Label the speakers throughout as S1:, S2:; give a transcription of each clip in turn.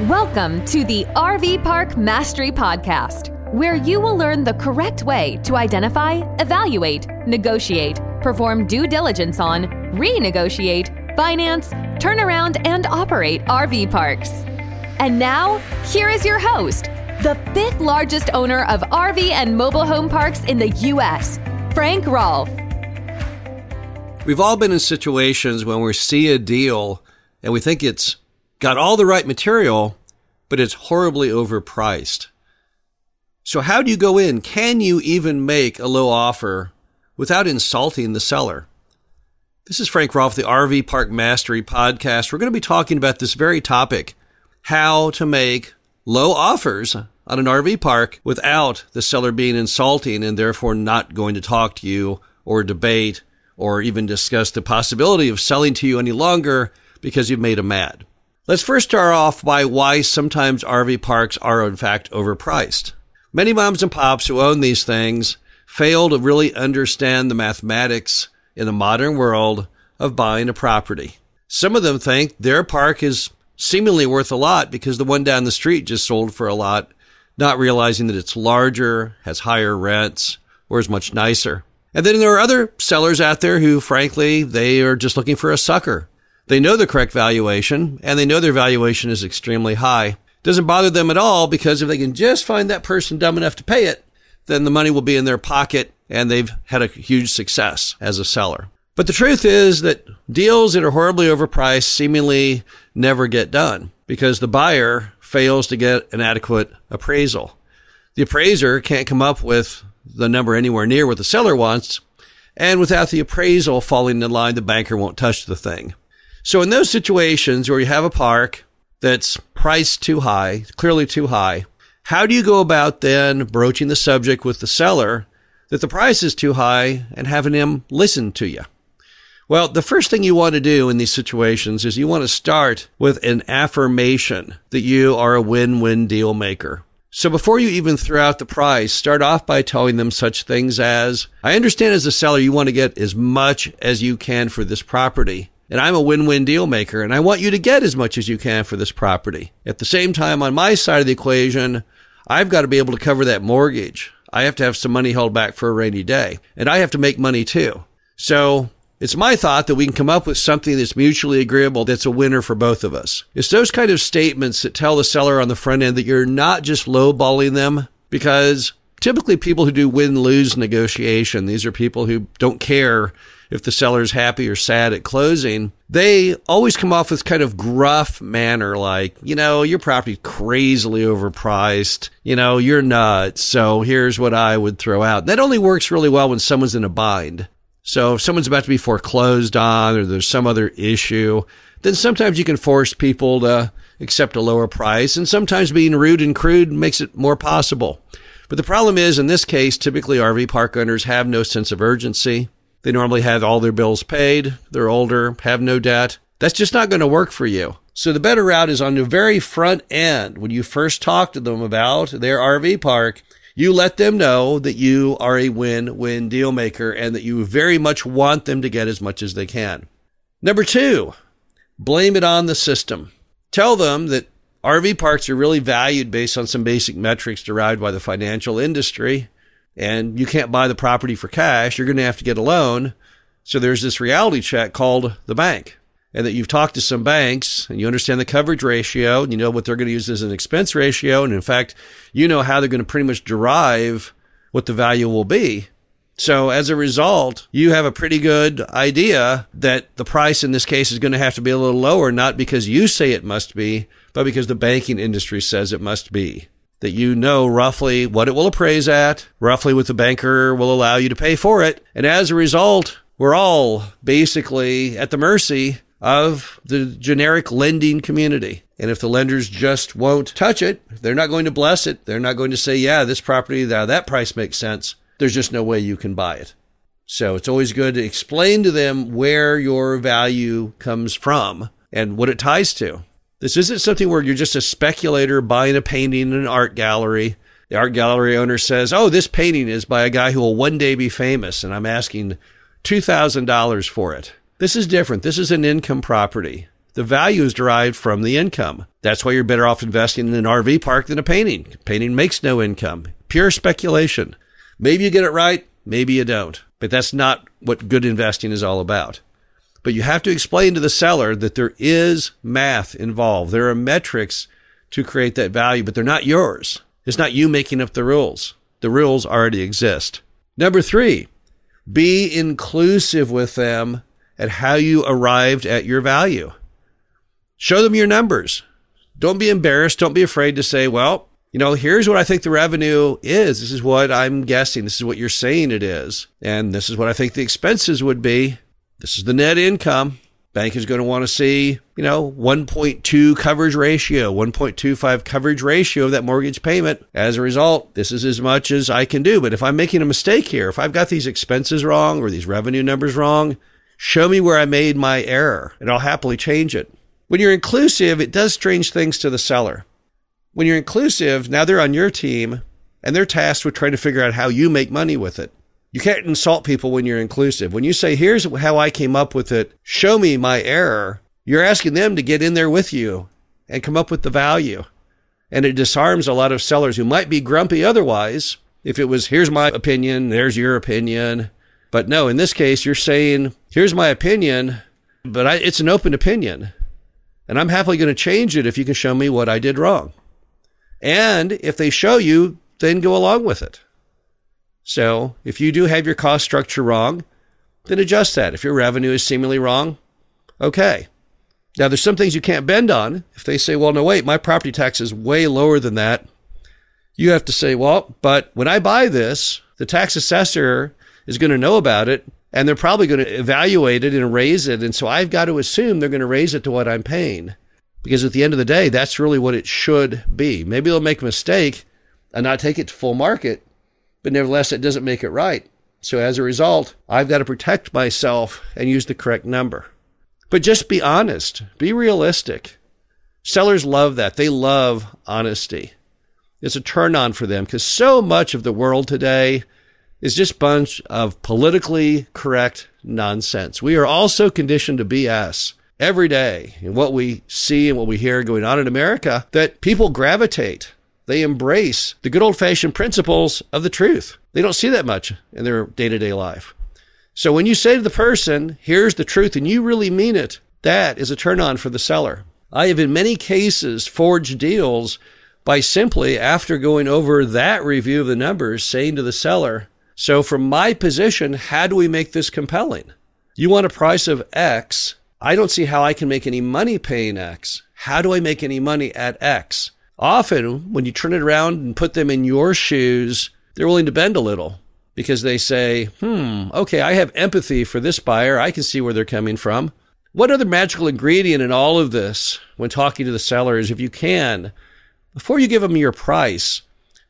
S1: Welcome to the RV Park Mastery Podcast, where you will learn the correct way to identify, evaluate, negotiate, perform due diligence on, renegotiate, finance, turn around, and operate RV parks. And now, here is your host, the fifth largest owner of RV and mobile home parks in the U.S., Frank Rolfe.
S2: We've all been in situations when we see a deal and we think it's got all the right material, but it's horribly overpriced. So how do you go in? Can you even make a low offer without insulting the seller? This is Frank Rolfe, the RV Park Mastery podcast. We're going to be talking about this very topic, how to make low offers on an RV park without the seller being insulting and therefore not going to talk to you or debate or even discuss the possibility of selling to you any longer because you've made them mad. Let's first start off by why sometimes RV parks are in fact overpriced. Many moms and pops who own these things fail to really understand the mathematics in the modern world of buying a property. Some of them think their park is seemingly worth a lot because the one down the street just sold for a lot, not realizing that it's larger, has higher rents, or is much nicer. And then there are other sellers out there who, frankly, they are just looking for a sucker. They know the correct valuation and they know their valuation is extremely high. Doesn't bother them at all because if they can just find that person dumb enough to pay it, then the money will be in their pocket and they've had a huge success as a seller. But the truth is that deals that are horribly overpriced seemingly never get done because the buyer fails to get an adequate appraisal. The appraiser can't come up with the number anywhere near what the seller wants. And without the appraisal falling in line, the banker won't touch the thing. So in those situations where you have a park that's priced too high, clearly too high, how do you go about then broaching the subject with the seller that the price is too high and having him listen to you? Well, the first thing you want to do in these situations is you want to start with an affirmation that you are a win-win deal maker. So before you even throw out the price, start off by telling them such things as, I understand as a seller you want to get as much as you can for this property and I'm a win-win deal maker and I want you to get as much as you can for this property. At the same time, on my side of the equation, I've got to be able to cover that mortgage. I have to have some money held back for a rainy day and I have to make money too. So it's my thought that we can come up with something that's mutually agreeable that's a winner for both of us. It's those kind of statements that tell the seller on the front end that you're not just lowballing them because typically people who do win lose negotiation, these are people who don't care if the seller's happy or sad at closing, they always come off with kind of gruff manner, like, you know, your property's crazily overpriced. You know, you're nuts. So here's what I would throw out. That only works really well when someone's in a bind. So if someone's about to be foreclosed on or there's some other issue, then sometimes you can force people to accept a lower price. And sometimes being rude and crude makes it more possible. But the problem is, in this case, typically RV park owners have no sense of urgency. They normally have all their bills paid. They're older, have no debt. That's just not going to work for you. So the better route is on the very front end. When you first talk to them about their RV park, you let them know that you are a win-win deal maker and that you very much want them to get as much as they can. Number two, blame it on the system. Tell them that RV parks are really valued based on some basic metrics derived by the financial industry and you can't buy the property for cash, you're going to have to get a loan. So there's this reality check called the bank. And that you've talked to some banks and you understand the coverage ratio and you know what they're going to use as an expense ratio. And in fact, you know how they're going to pretty much derive what the value will be. So as a result, you have a pretty good idea that the price in this case is going to have to be a little lower, not because you say it must be, but because the banking industry says it must be that you know roughly what it will appraise at, roughly what the banker will allow you to pay for it. And as a result, we're all basically at the mercy of the generic lending community. And if the lenders just won't touch it, they're not going to bless it. They're not going to say, yeah, this property, that, that price makes sense. There's just no way you can buy it. So it's always good to explain to them where your value comes from and what it ties to. This isn't something where you're just a speculator buying a painting in an art gallery. The art gallery owner says, Oh, this painting is by a guy who will one day be famous, and I'm asking $2,000 for it. This is different. This is an income property. The value is derived from the income. That's why you're better off investing in an RV park than a painting. Painting makes no income. Pure speculation. Maybe you get it right, maybe you don't. But that's not what good investing is all about. But you have to explain to the seller that there is math involved. There are metrics to create that value, but they're not yours. It's not you making up the rules. The rules already exist. Number three, be inclusive with them at how you arrived at your value. Show them your numbers. Don't be embarrassed. Don't be afraid to say, well, you know, here's what I think the revenue is. This is what I'm guessing. This is what you're saying it is. And this is what I think the expenses would be. This is the net income. Bank is going to want to see, you know, 1.2 coverage ratio, 1.25 coverage ratio of that mortgage payment. As a result, this is as much as I can do. But if I'm making a mistake here, if I've got these expenses wrong or these revenue numbers wrong, show me where I made my error and I'll happily change it. When you're inclusive, it does strange things to the seller. When you're inclusive, now they're on your team and they're tasked with trying to figure out how you make money with it. You can't insult people when you're inclusive. When you say, here's how I came up with it, show me my error, you're asking them to get in there with you and come up with the value. And it disarms a lot of sellers who might be grumpy otherwise. If it was, here's my opinion, there's your opinion. But no, in this case, you're saying, here's my opinion, but I, it's an open opinion. And I'm happily going to change it if you can show me what I did wrong. And if they show you, then go along with it. So if you do have your cost structure wrong, then adjust that. If your revenue is seemingly wrong, okay. Now there's some things you can't bend on. If they say, well, no, wait, my property tax is way lower than that, you have to say, well, but when I buy this, the tax assessor is going to know about it and they're probably going to evaluate it and raise it. And so I've got to assume they're going to raise it to what I'm paying because at the end of the day, that's really what it should be. Maybe they'll make a mistake and not take it to full market, but nevertheless, it doesn't make it right. So as a result, I've got to protect myself and use the correct number. But just be honest, be realistic. Sellers love that. They love honesty. It's a turn on for them because so much of the world today is just a bunch of politically correct nonsense. We are also conditioned to BS every day in what we see and what we hear going on in America that people gravitate they embrace the good old fashioned principles of the truth. They don't see that much in their day to day life. So when you say to the person, here's the truth, and you really mean it, that is a turn on for the seller. I have in many cases forged deals by simply, after going over that review of the numbers, saying to the seller, so from my position, how do we make this compelling? You want a price of X. I don't see how I can make any money paying X. How do I make any money at X? Often, when you turn it around and put them in your shoes, they're willing to bend a little because they say, hmm, okay, I have empathy for this buyer. I can see where they're coming from. What other magical ingredient in all of this when talking to the sellers, if you can, before you give them your price,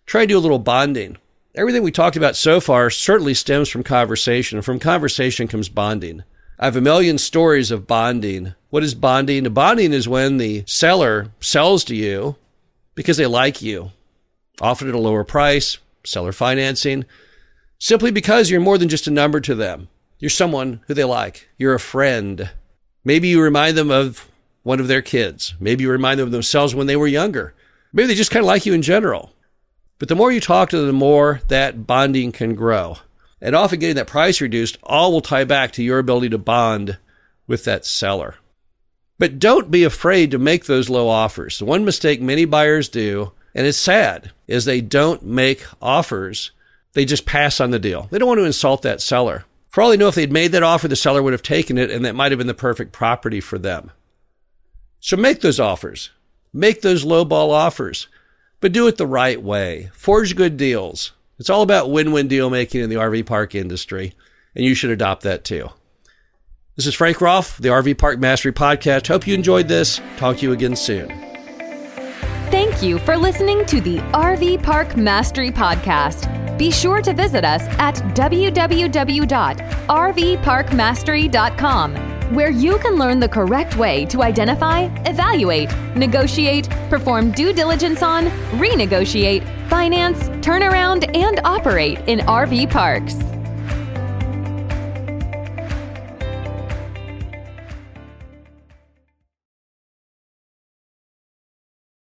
S2: try to do a little bonding. Everything we talked about so far certainly stems from conversation. And from conversation comes bonding. I have a million stories of bonding. What is bonding? Bonding is when the seller sells to you because they like you, often at a lower price, seller financing, simply because you're more than just a number to them. You're someone who they like. You're a friend. Maybe you remind them of one of their kids. Maybe you remind them of themselves when they were younger. Maybe they just kind of like you in general. But the more you talk to them, the more that bonding can grow. And often getting that price reduced all will tie back to your ability to bond with that seller. But don't be afraid to make those low offers. The one mistake many buyers do, and it's sad, is they don't make offers. They just pass on the deal. They don't want to insult that seller. For all they know, if they'd made that offer, the seller would have taken it, and that might have been the perfect property for them. So make those offers. Make those lowball offers, but do it the right way. Forge good deals. It's all about win win deal making in the RV park industry, and you should adopt that too. This is Frank Rolfe, the RV Park Mastery Podcast. Hope you enjoyed this. Talk to you again soon.
S1: Thank you for listening to the RV Park Mastery Podcast. Be sure to visit us at www.rvparkmastery.com, where you can learn the correct way to identify, evaluate, negotiate, perform due diligence on, renegotiate, finance, turn around, and operate in RV parks.